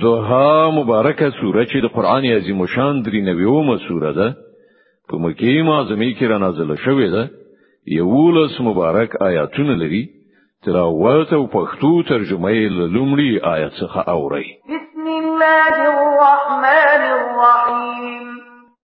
دوها مبارکه سوره چې د قران عظیم شان درې نویومه سوره ده په مکه معظمه کې را نازله شوې ده یولس مبارک آیاتونه لري تلاوت او پښتو ترجمه یې لومړی آیت څخه اوري بسم الله الرحمن الرحیم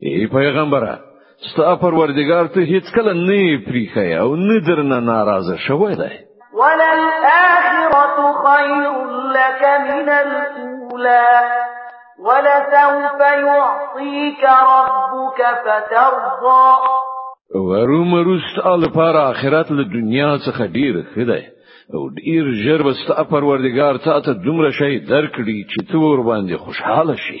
ای پیغمبره ستا پروردگار ته هیڅ کله نه پریخی او نه درنه ناراضه شوی دی وللآخرة خير لك من الأولى ولسوف يعطيك ربك فترضى ورو مروست ال پر آخرت له دنیا څخه ډیر خدای او ډیر ژر بست پروردگار ته ته دومره شی درکړي چې تو ور باندې خوشاله شي